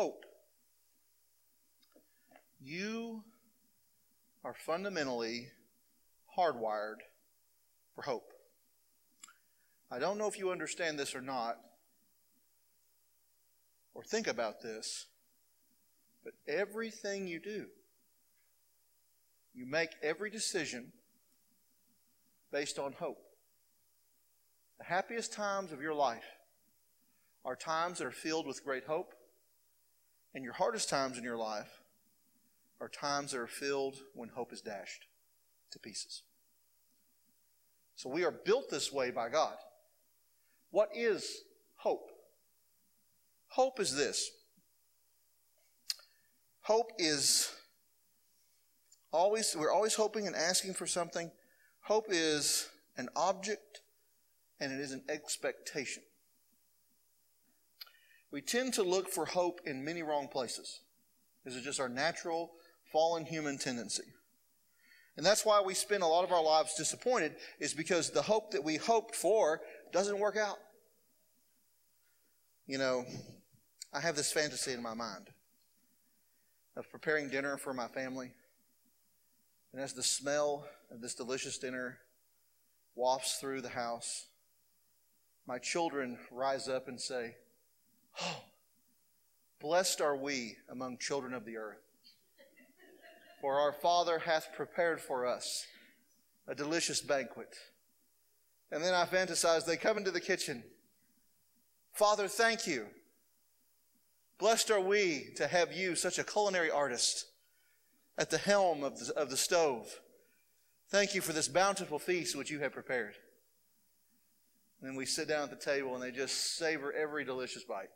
hope. You are fundamentally hardwired for hope. I don't know if you understand this or not, or think about this, but everything you do, you make every decision based on hope. The happiest times of your life are times that are filled with great hope, and your hardest times in your life are times that are filled when hope is dashed to pieces. So we are built this way by God. What is hope? Hope is this. Hope is always, we're always hoping and asking for something. Hope is an object and it is an expectation. We tend to look for hope in many wrong places. This is just our natural fallen human tendency. And that's why we spend a lot of our lives disappointed, is because the hope that we hoped for doesn't work out. You know, I have this fantasy in my mind of preparing dinner for my family. And as the smell of this delicious dinner wafts through the house, my children rise up and say, Oh, blessed are we among children of the earth. For our Father hath prepared for us a delicious banquet. And then I fantasize, they come into the kitchen. Father, thank you. Blessed are we to have you, such a culinary artist, at the helm of the, of the stove. Thank you for this bountiful feast which you have prepared. And then we sit down at the table and they just savor every delicious bite.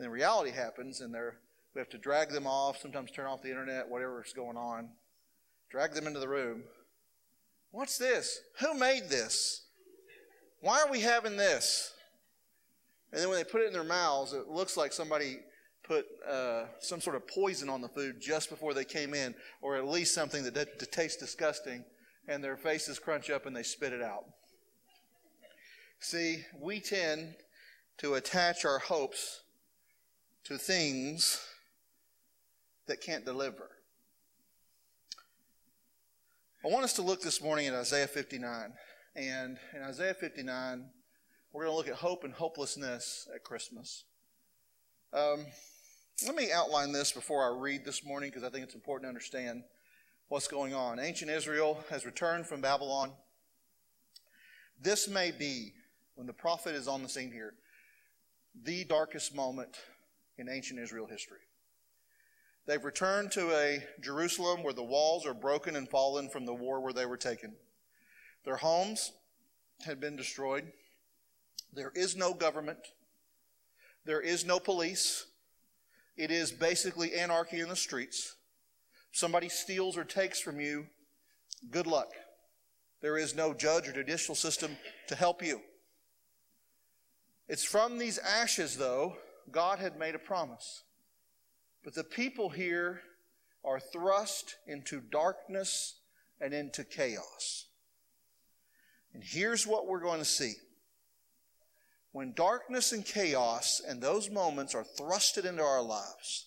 And the reality happens and they're we have to drag them off, sometimes turn off the internet, whatever's going on. Drag them into the room. What's this? Who made this? Why are we having this? And then when they put it in their mouths, it looks like somebody put uh, some sort of poison on the food just before they came in, or at least something that, that tastes disgusting, and their faces crunch up and they spit it out. See, we tend to attach our hopes to things that can't deliver. I want us to look this morning at Isaiah 59. And in Isaiah 59, we're going to look at hope and hopelessness at Christmas. Um, let me outline this before I read this morning because I think it's important to understand what's going on. Ancient Israel has returned from Babylon. This may be, when the prophet is on the scene here, the darkest moment in ancient Israel history. They've returned to a Jerusalem where the walls are broken and fallen from the war where they were taken. Their homes had been destroyed. There is no government. There is no police. It is basically anarchy in the streets. Somebody steals or takes from you, good luck. There is no judge or judicial system to help you. It's from these ashes, though, God had made a promise. But the people here are thrust into darkness and into chaos. And here's what we're going to see. When darkness and chaos and those moments are thrusted into our lives,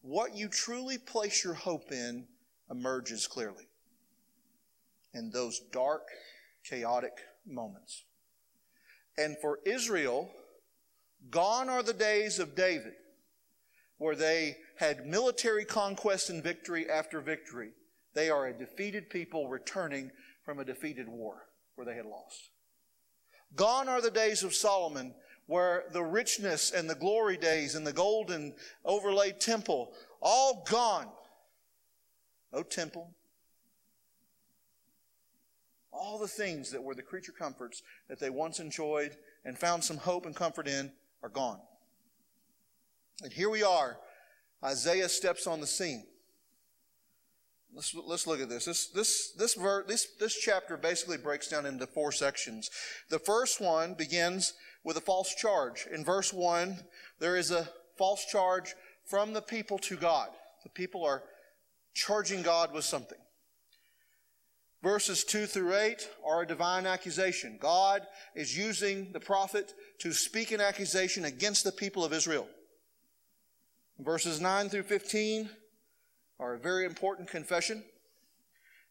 what you truly place your hope in emerges clearly. In those dark, chaotic moments. And for Israel, gone are the days of David where they had military conquest and victory after victory. They are a defeated people returning from a defeated war where they had lost. Gone are the days of Solomon where the richness and the glory days and the golden overlaid temple, all gone. No temple. All the things that were the creature comforts that they once enjoyed and found some hope and comfort in are gone. And here we are. Isaiah steps on the scene. Let's, let's look at this. This, this, this, ver, this, this chapter basically breaks down into four sections. The first one begins with a false charge. In verse 1, there is a false charge from the people to God. The people are charging God with something. Verses 2 through 8 are a divine accusation. God is using the prophet to speak an accusation against the people of Israel. Verses 9 through 15 are a very important confession.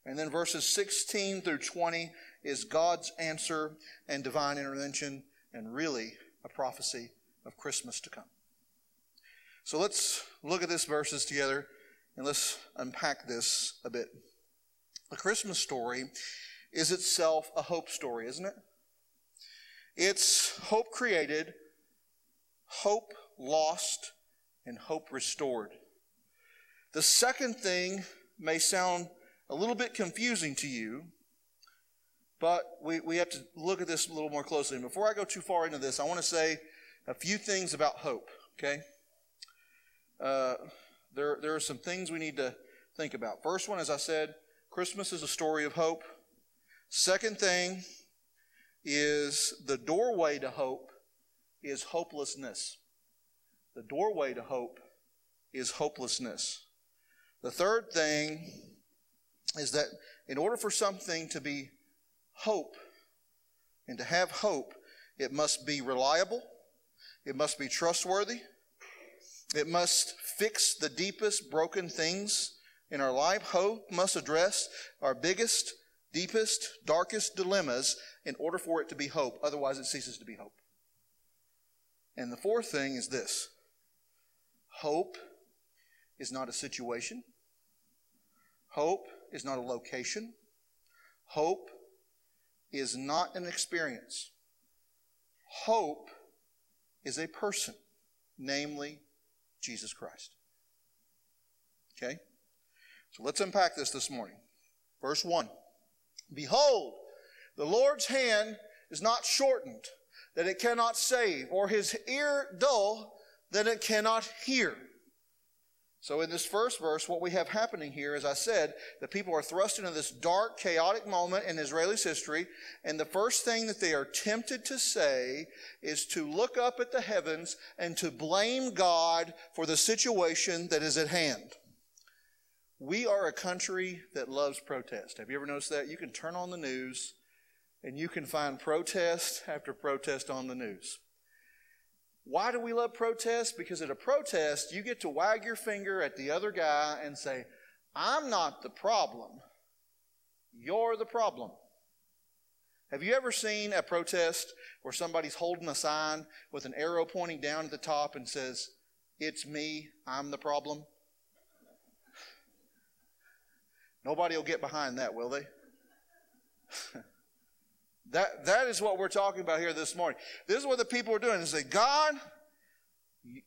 And then verses 16 through 20 is God's answer and divine intervention, and really a prophecy of Christmas to come. So let's look at these verses together and let's unpack this a bit. The Christmas story is itself a hope story, isn't it? It's hope created, hope lost, and hope restored. The second thing may sound a little bit confusing to you, but we, we have to look at this a little more closely. And before I go too far into this, I want to say a few things about hope, okay? Uh, there, there are some things we need to think about. First one, as I said, Christmas is a story of hope. Second thing is the doorway to hope is hopelessness. The doorway to hope is hopelessness. The third thing is that in order for something to be hope and to have hope, it must be reliable, it must be trustworthy, it must fix the deepest broken things in our life. Hope must address our biggest, deepest, darkest dilemmas in order for it to be hope. Otherwise, it ceases to be hope. And the fourth thing is this hope is not a situation, hope is not a location, hope is not an experience. Hope is a person, namely Jesus Christ. Okay? So let's unpack this this morning. Verse 1 Behold, the Lord's hand is not shortened that it cannot save, or his ear dull that it cannot hear. So, in this first verse, what we have happening here, as I said, the people are thrust into this dark, chaotic moment in Israel's history, and the first thing that they are tempted to say is to look up at the heavens and to blame God for the situation that is at hand. We are a country that loves protest. Have you ever noticed that? You can turn on the news and you can find protest after protest on the news. Why do we love protest? Because at a protest, you get to wag your finger at the other guy and say, I'm not the problem. You're the problem. Have you ever seen a protest where somebody's holding a sign with an arrow pointing down at the top and says, It's me, I'm the problem? Nobody will get behind that, will they? That, that is what we're talking about here this morning. This is what the people are doing. They say, God,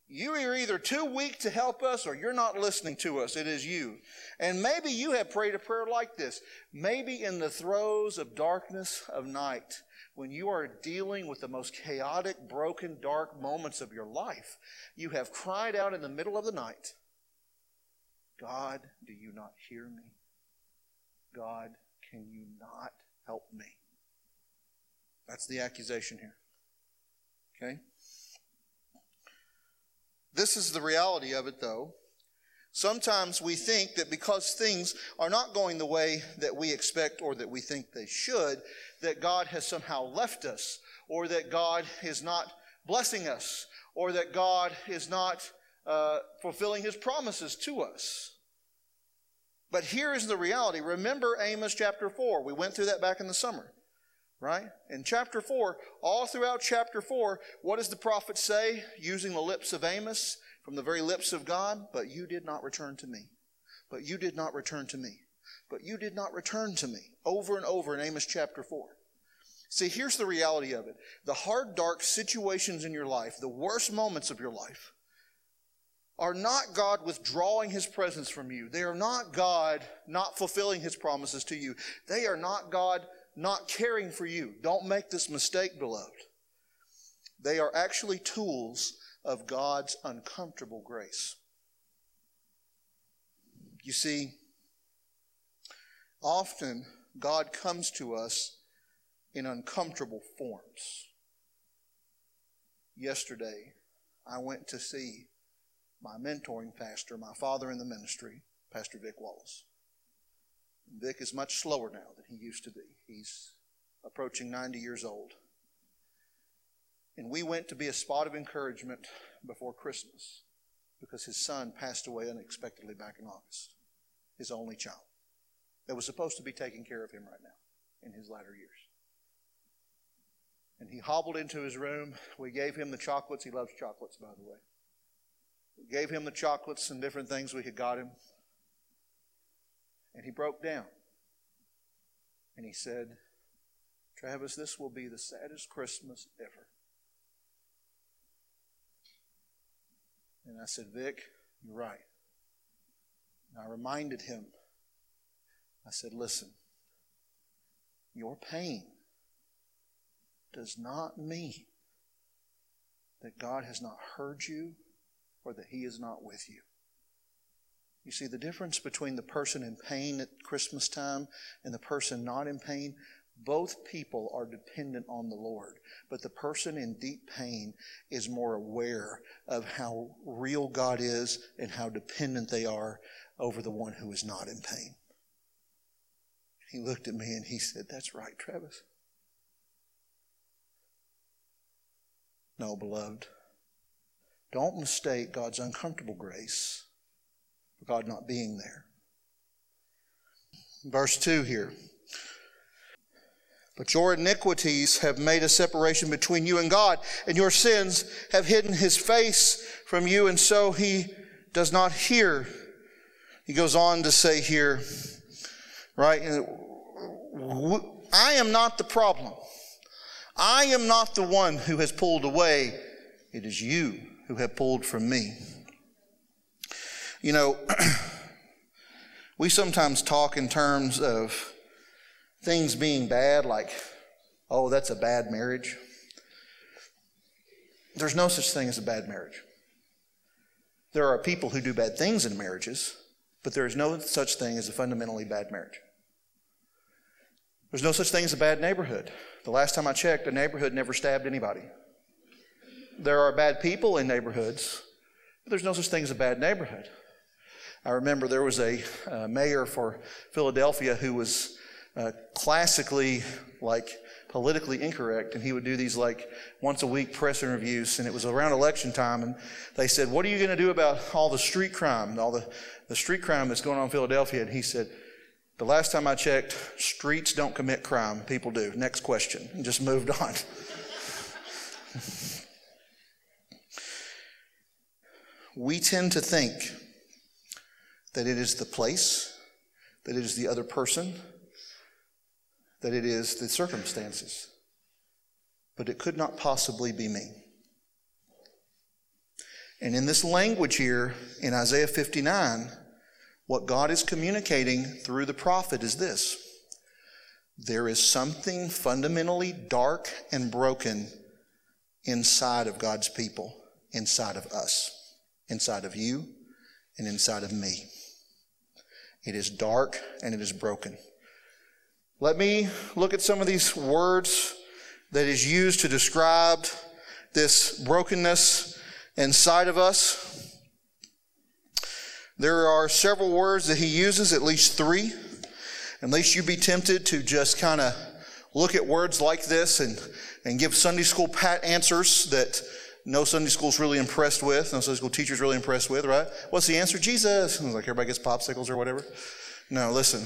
you are either too weak to help us or you're not listening to us. It is you. And maybe you have prayed a prayer like this. Maybe in the throes of darkness of night, when you are dealing with the most chaotic, broken, dark moments of your life, you have cried out in the middle of the night, God, do you not hear me? God, can you not help me? That's the accusation here. Okay? This is the reality of it, though. Sometimes we think that because things are not going the way that we expect or that we think they should, that God has somehow left us, or that God is not blessing us, or that God is not uh, fulfilling his promises to us. But here is the reality. Remember Amos chapter 4. We went through that back in the summer right? In chapter 4, all throughout chapter 4, what does the prophet say using the lips of Amos from the very lips of God? But you did not return to me. But you did not return to me. But you did not return to me. Over and over in Amos chapter 4. See, here's the reality of it. The hard, dark situations in your life, the worst moments of your life, are not God withdrawing his presence from you. They are not God not fulfilling his promises to you. They are not God not caring for you. Don't make this mistake, beloved. They are actually tools of God's uncomfortable grace. You see, often God comes to us in uncomfortable forms. Yesterday, I went to see my mentoring pastor, my father in the ministry, Pastor Vic Wallace. Vic is much slower now than he used to be. He's approaching 90 years old. And we went to be a spot of encouragement before Christmas because his son passed away unexpectedly back in August, his only child, that was supposed to be taking care of him right now in his latter years. And he hobbled into his room. We gave him the chocolates. He loves chocolates, by the way. Gave him the chocolates and different things we had got him. And he broke down. And he said, Travis, this will be the saddest Christmas ever. And I said, Vic, you're right. And I reminded him, I said, listen, your pain does not mean that God has not heard you or that He is not with you. You see, the difference between the person in pain at Christmas time and the person not in pain, both people are dependent on the Lord. But the person in deep pain is more aware of how real God is and how dependent they are over the one who is not in pain. He looked at me and he said, That's right, Travis. No, beloved. Don't mistake God's uncomfortable grace for God not being there. Verse 2 here. But your iniquities have made a separation between you and God, and your sins have hidden his face from you, and so he does not hear. He goes on to say here, right? I am not the problem. I am not the one who has pulled away. It is you who have pulled from me. You know, we sometimes talk in terms of things being bad, like, oh, that's a bad marriage. There's no such thing as a bad marriage. There are people who do bad things in marriages, but there is no such thing as a fundamentally bad marriage. There's no such thing as a bad neighborhood. The last time I checked, a neighborhood never stabbed anybody. There are bad people in neighborhoods, but there's no such thing as a bad neighborhood. I remember there was a uh, mayor for Philadelphia who was uh, classically like politically incorrect, and he would do these like once a week press interviews, and it was around election time, and they said, "What are you going to do about all the street crime, all the the street crime that's going on in Philadelphia?" And he said, the last time I checked, streets don't commit crime. People do. Next question. And just moved on. We tend to think that it is the place, that it is the other person, that it is the circumstances. But it could not possibly be me. And in this language here in Isaiah 59, what God is communicating through the prophet is this there is something fundamentally dark and broken inside of God's people, inside of us, inside of you, and inside of me. It is dark and it is broken. Let me look at some of these words that is used to describe this brokenness inside of us. There are several words that he uses, at least three. At least you'd be tempted to just kind of look at words like this and, and give Sunday school pat answers that no Sunday school's really impressed with, no Sunday school teacher's really impressed with, right? What's the answer? Jesus. Like everybody gets popsicles or whatever. No, listen.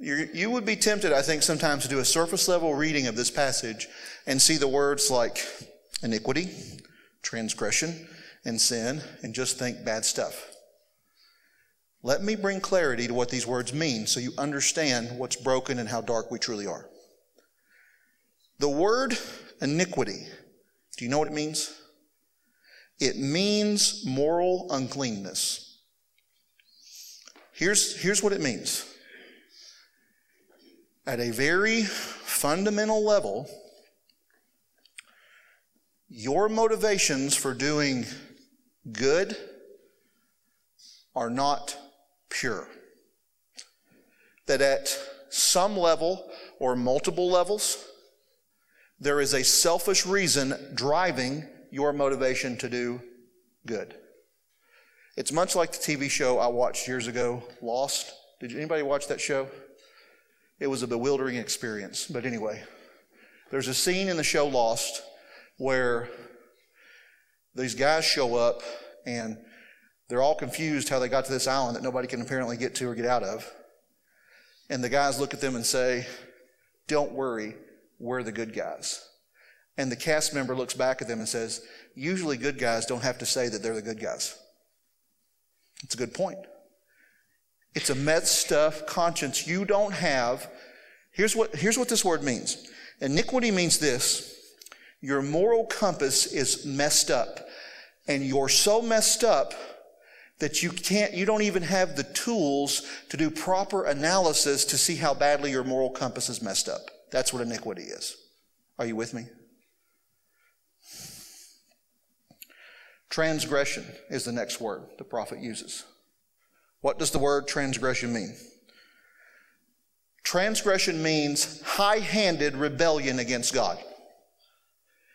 you you would be tempted, I think, sometimes to do a surface level reading of this passage and see the words like iniquity, transgression, and sin, and just think bad stuff. Let me bring clarity to what these words mean so you understand what's broken and how dark we truly are. The word iniquity, do you know what it means? It means moral uncleanness. Here's, here's what it means. At a very fundamental level, your motivations for doing good are not pure. That at some level or multiple levels, there is a selfish reason driving your motivation to do good. It's much like the TV show I watched years ago, Lost. Did anybody watch that show? It was a bewildering experience. But anyway, there's a scene in the show Lost where these guys show up and they're all confused how they got to this island that nobody can apparently get to or get out of. And the guys look at them and say, Don't worry, we're the good guys. And the cast member looks back at them and says, Usually good guys don't have to say that they're the good guys. It's a good point. It's a messed up conscience you don't have. Here's what, here's what this word means iniquity means this your moral compass is messed up, and you're so messed up that you can't, you don't even have the tools to do proper analysis to see how badly your moral compass is messed up. That's what iniquity is. Are you with me? Transgression is the next word the prophet uses. What does the word transgression mean? Transgression means high handed rebellion against God.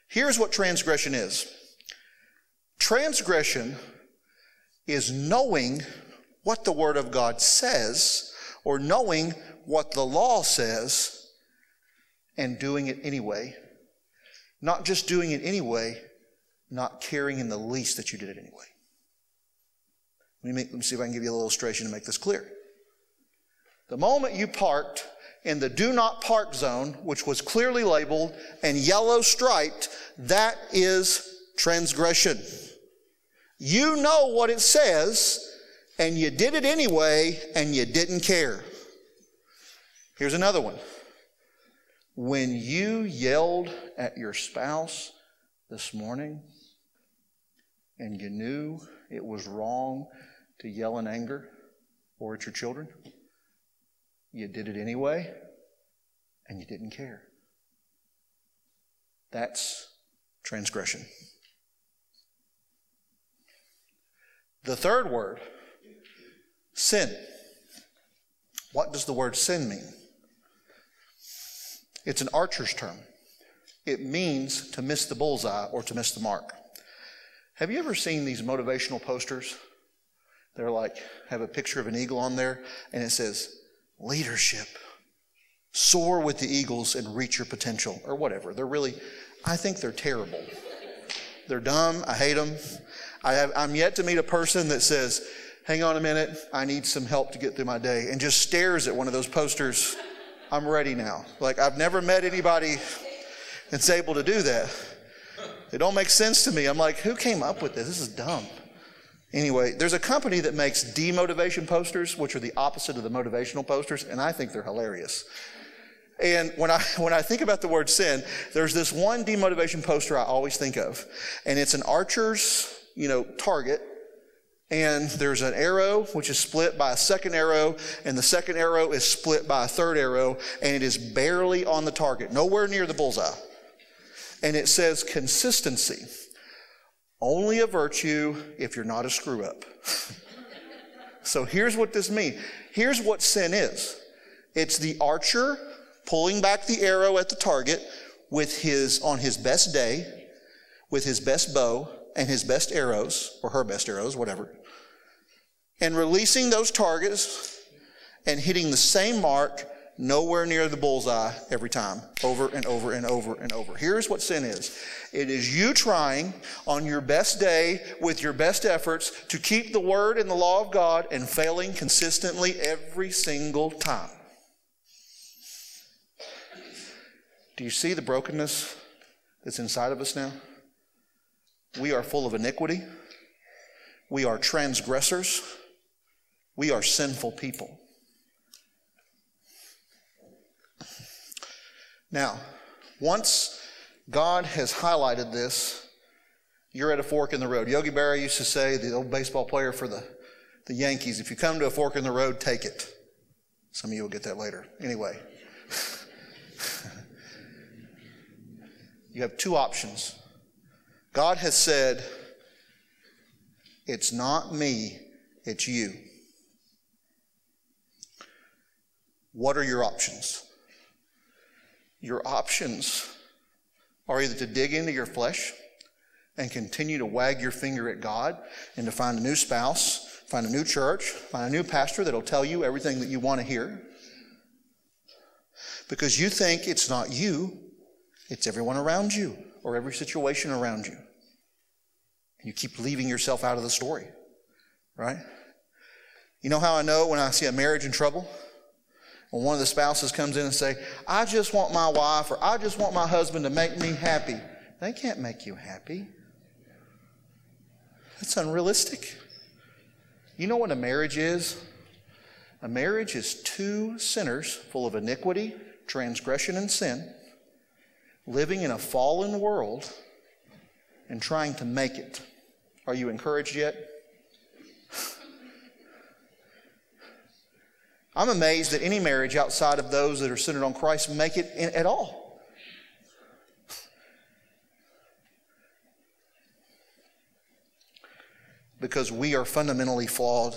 Here's what transgression is transgression is knowing what the Word of God says or knowing what the law says and doing it anyway. Not just doing it anyway, not caring in the least that you did it anyway. Let me, make, let me see if I can give you a little illustration to make this clear. The moment you parked in the do not park zone, which was clearly labeled and yellow striped, that is transgression. You know what it says, and you did it anyway, and you didn't care. Here's another one. When you yelled at your spouse this morning, and you knew it was wrong to yell in anger or at your children, you did it anyway, and you didn't care. That's transgression. The third word, sin. What does the word sin mean? It's an archer's term. It means to miss the bullseye or to miss the mark. Have you ever seen these motivational posters? They're like, have a picture of an eagle on there, and it says, leadership. Soar with the eagles and reach your potential, or whatever. They're really, I think they're terrible. They're dumb. I hate them. I have, I'm yet to meet a person that says, hang on a minute, I need some help to get through my day, and just stares at one of those posters. I'm ready now. Like, I've never met anybody that's able to do that. It don't make sense to me. I'm like, who came up with this? This is dumb. Anyway, there's a company that makes demotivation posters, which are the opposite of the motivational posters, and I think they're hilarious. And when I, when I think about the word sin, there's this one demotivation poster I always think of. And it's an archer's you know, target. And there's an arrow which is split by a second arrow, and the second arrow is split by a third arrow, and it is barely on the target, nowhere near the bullseye. And it says consistency. Only a virtue if you're not a screw up. so here's what this means. Here's what sin is. It's the archer pulling back the arrow at the target with his on his best day with his best bow and his best arrows, or her best arrows, whatever, and releasing those targets and hitting the same mark nowhere near the bullseye every time, over and over and over and over. Here's what sin is it is you trying on your best day with your best efforts to keep the word and the law of God and failing consistently every single time. Do you see the brokenness that's inside of us now? We are full of iniquity. We are transgressors. We are sinful people. Now, once God has highlighted this, you're at a fork in the road. Yogi Berra used to say, the old baseball player for the, the Yankees, if you come to a fork in the road, take it. Some of you will get that later. Anyway, you have two options. God has said, It's not me, it's you. What are your options? Your options are either to dig into your flesh and continue to wag your finger at God and to find a new spouse, find a new church, find a new pastor that'll tell you everything that you want to hear. Because you think it's not you, it's everyone around you or every situation around you. You keep leaving yourself out of the story, right? You know how I know when I see a marriage in trouble? When one of the spouses comes in and say, I just want my wife or I just want my husband to make me happy. They can't make you happy. That's unrealistic. You know what a marriage is? A marriage is two sinners full of iniquity, transgression, and sin, living in a fallen world and trying to make it. Are you encouraged yet? I'm amazed that any marriage outside of those that are centered on Christ make it in, at all. Because we are fundamentally flawed.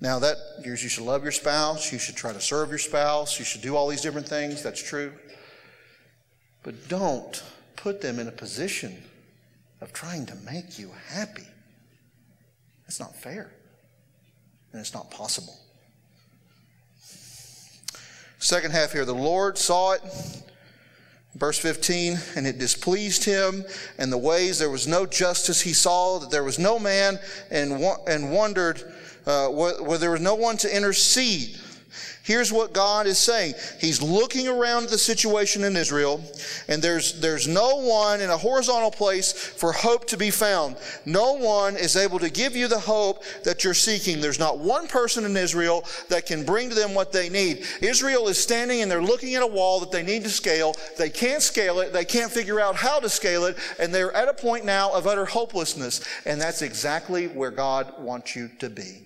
Now, that you should love your spouse, you should try to serve your spouse, you should do all these different things. That's true. But don't put them in a position of trying to make you happy. That's not fair. And it's not possible. Second half here the Lord saw it. Verse 15, and it displeased him, and the ways there was no justice. He saw that there was no man, and, and wondered uh, where there was no one to intercede. Here's what God is saying. He's looking around at the situation in Israel, and there's, there's no one in a horizontal place for hope to be found. No one is able to give you the hope that you're seeking. There's not one person in Israel that can bring to them what they need. Israel is standing and they're looking at a wall that they need to scale. They can't scale it. They can't figure out how to scale it. And they're at a point now of utter hopelessness. And that's exactly where God wants you to be.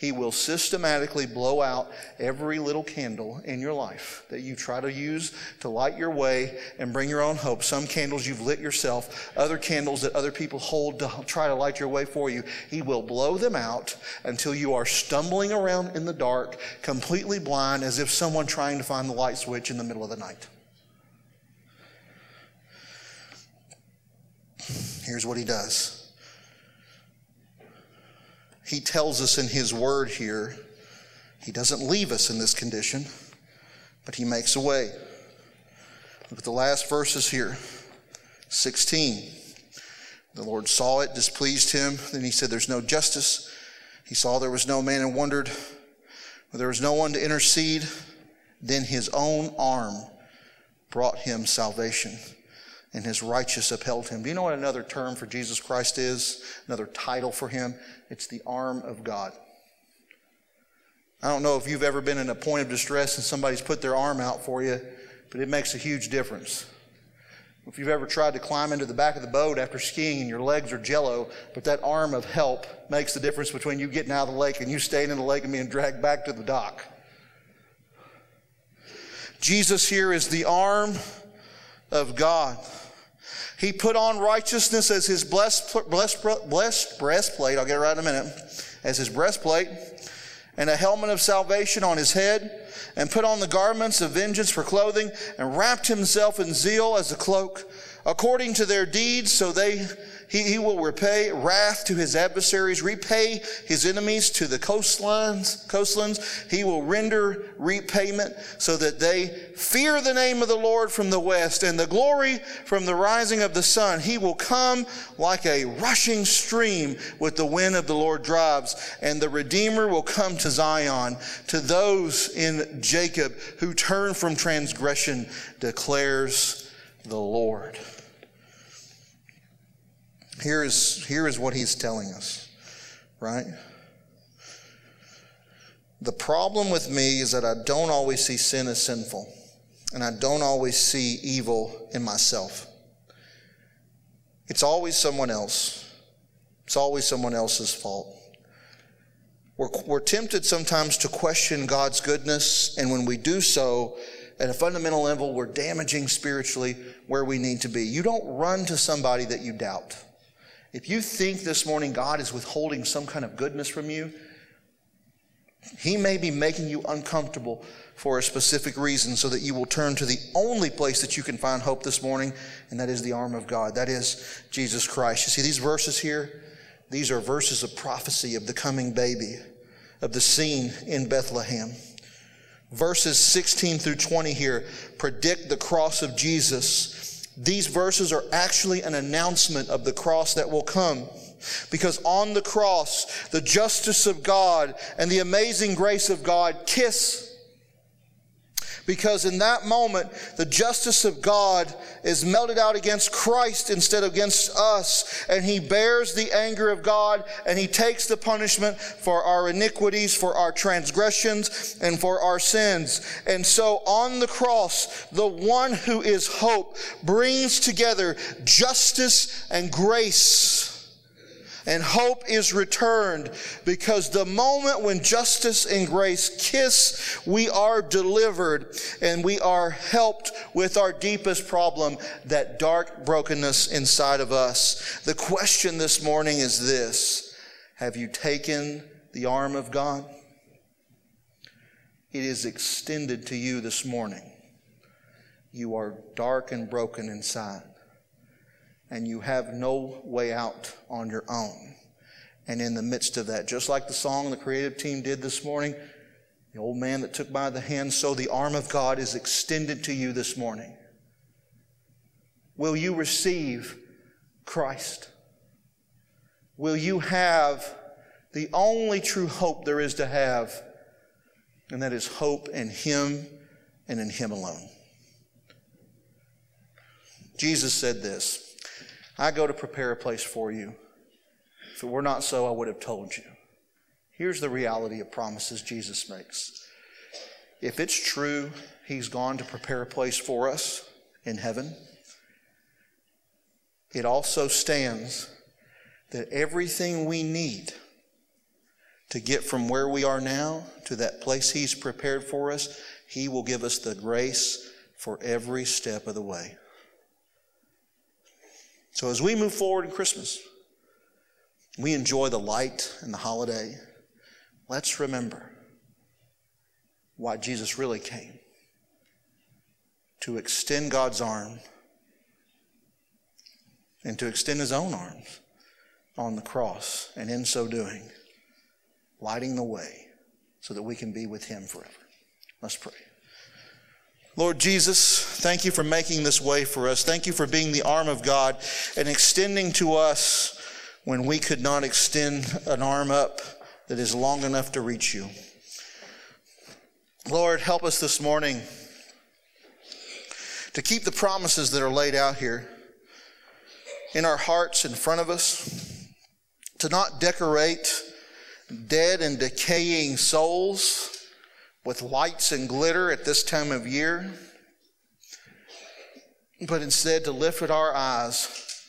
He will systematically blow out every little candle in your life that you try to use to light your way and bring your own hope. Some candles you've lit yourself, other candles that other people hold to try to light your way for you. He will blow them out until you are stumbling around in the dark, completely blind, as if someone trying to find the light switch in the middle of the night. Here's what he does he tells us in His Word here, He doesn't leave us in this condition, but He makes a way. Look at the last verses here 16. The Lord saw it, displeased him. Then he said, There's no justice. He saw there was no man and wondered, there was no one to intercede. Then his own arm brought him salvation and his righteous upheld him. Do you know what another term for Jesus Christ is? Another title for him? It's the arm of God. I don't know if you've ever been in a point of distress and somebody's put their arm out for you, but it makes a huge difference. If you've ever tried to climb into the back of the boat after skiing and your legs are jello, but that arm of help makes the difference between you getting out of the lake and you staying in the lake and being dragged back to the dock. Jesus here is the arm of God. He put on righteousness as his blessed, blessed, blessed breastplate. I'll get it right in a minute. As his breastplate, and a helmet of salvation on his head, and put on the garments of vengeance for clothing, and wrapped himself in zeal as a cloak, according to their deeds, so they he, he will repay wrath to his adversaries, repay his enemies to the coastlines, coastlands. He will render repayment so that they fear the name of the Lord from the west and the glory from the rising of the sun. He will come like a rushing stream with the wind of the Lord drives, and the Redeemer will come to Zion, to those in Jacob who turn from transgression, declares the Lord. Here is, here is what he's telling us, right? The problem with me is that I don't always see sin as sinful, and I don't always see evil in myself. It's always someone else. It's always someone else's fault. We're, we're tempted sometimes to question God's goodness, and when we do so, at a fundamental level, we're damaging spiritually where we need to be. You don't run to somebody that you doubt. If you think this morning God is withholding some kind of goodness from you, He may be making you uncomfortable for a specific reason so that you will turn to the only place that you can find hope this morning, and that is the arm of God. That is Jesus Christ. You see, these verses here, these are verses of prophecy of the coming baby, of the scene in Bethlehem. Verses 16 through 20 here predict the cross of Jesus These verses are actually an announcement of the cross that will come. Because on the cross, the justice of God and the amazing grace of God kiss because in that moment, the justice of God is melted out against Christ instead of against us. And he bears the anger of God and he takes the punishment for our iniquities, for our transgressions, and for our sins. And so on the cross, the one who is hope brings together justice and grace and hope is returned because the moment when justice and grace kiss, we are delivered and we are helped with our deepest problem, that dark brokenness inside of us. The question this morning is this Have you taken the arm of God? It is extended to you this morning. You are dark and broken inside and you have no way out on your own. And in the midst of that, just like the song the creative team did this morning, the old man that took by the hand, so the arm of God is extended to you this morning. Will you receive Christ? Will you have the only true hope there is to have, and that is hope in Him and in Him alone? Jesus said this I go to prepare a place for you. If it were not so, I would have told you. Here's the reality of promises Jesus makes. If it's true, He's gone to prepare a place for us in heaven, it also stands that everything we need to get from where we are now to that place He's prepared for us, He will give us the grace for every step of the way. So as we move forward in Christmas, we enjoy the light and the holiday. Let's remember why Jesus really came to extend God's arm and to extend his own arms on the cross, and in so doing, lighting the way so that we can be with him forever. Let's pray. Lord Jesus, thank you for making this way for us. Thank you for being the arm of God and extending to us when we could not extend an arm up that is long enough to reach you. Lord, help us this morning to keep the promises that are laid out here in our hearts in front of us, to not decorate dead and decaying souls with lights and glitter at this time of year, but instead to lift our eyes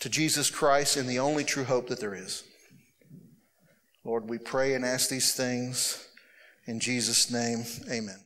to Jesus Christ and the only true hope that there is. Lord, we pray and ask these things in Jesus' name. Amen.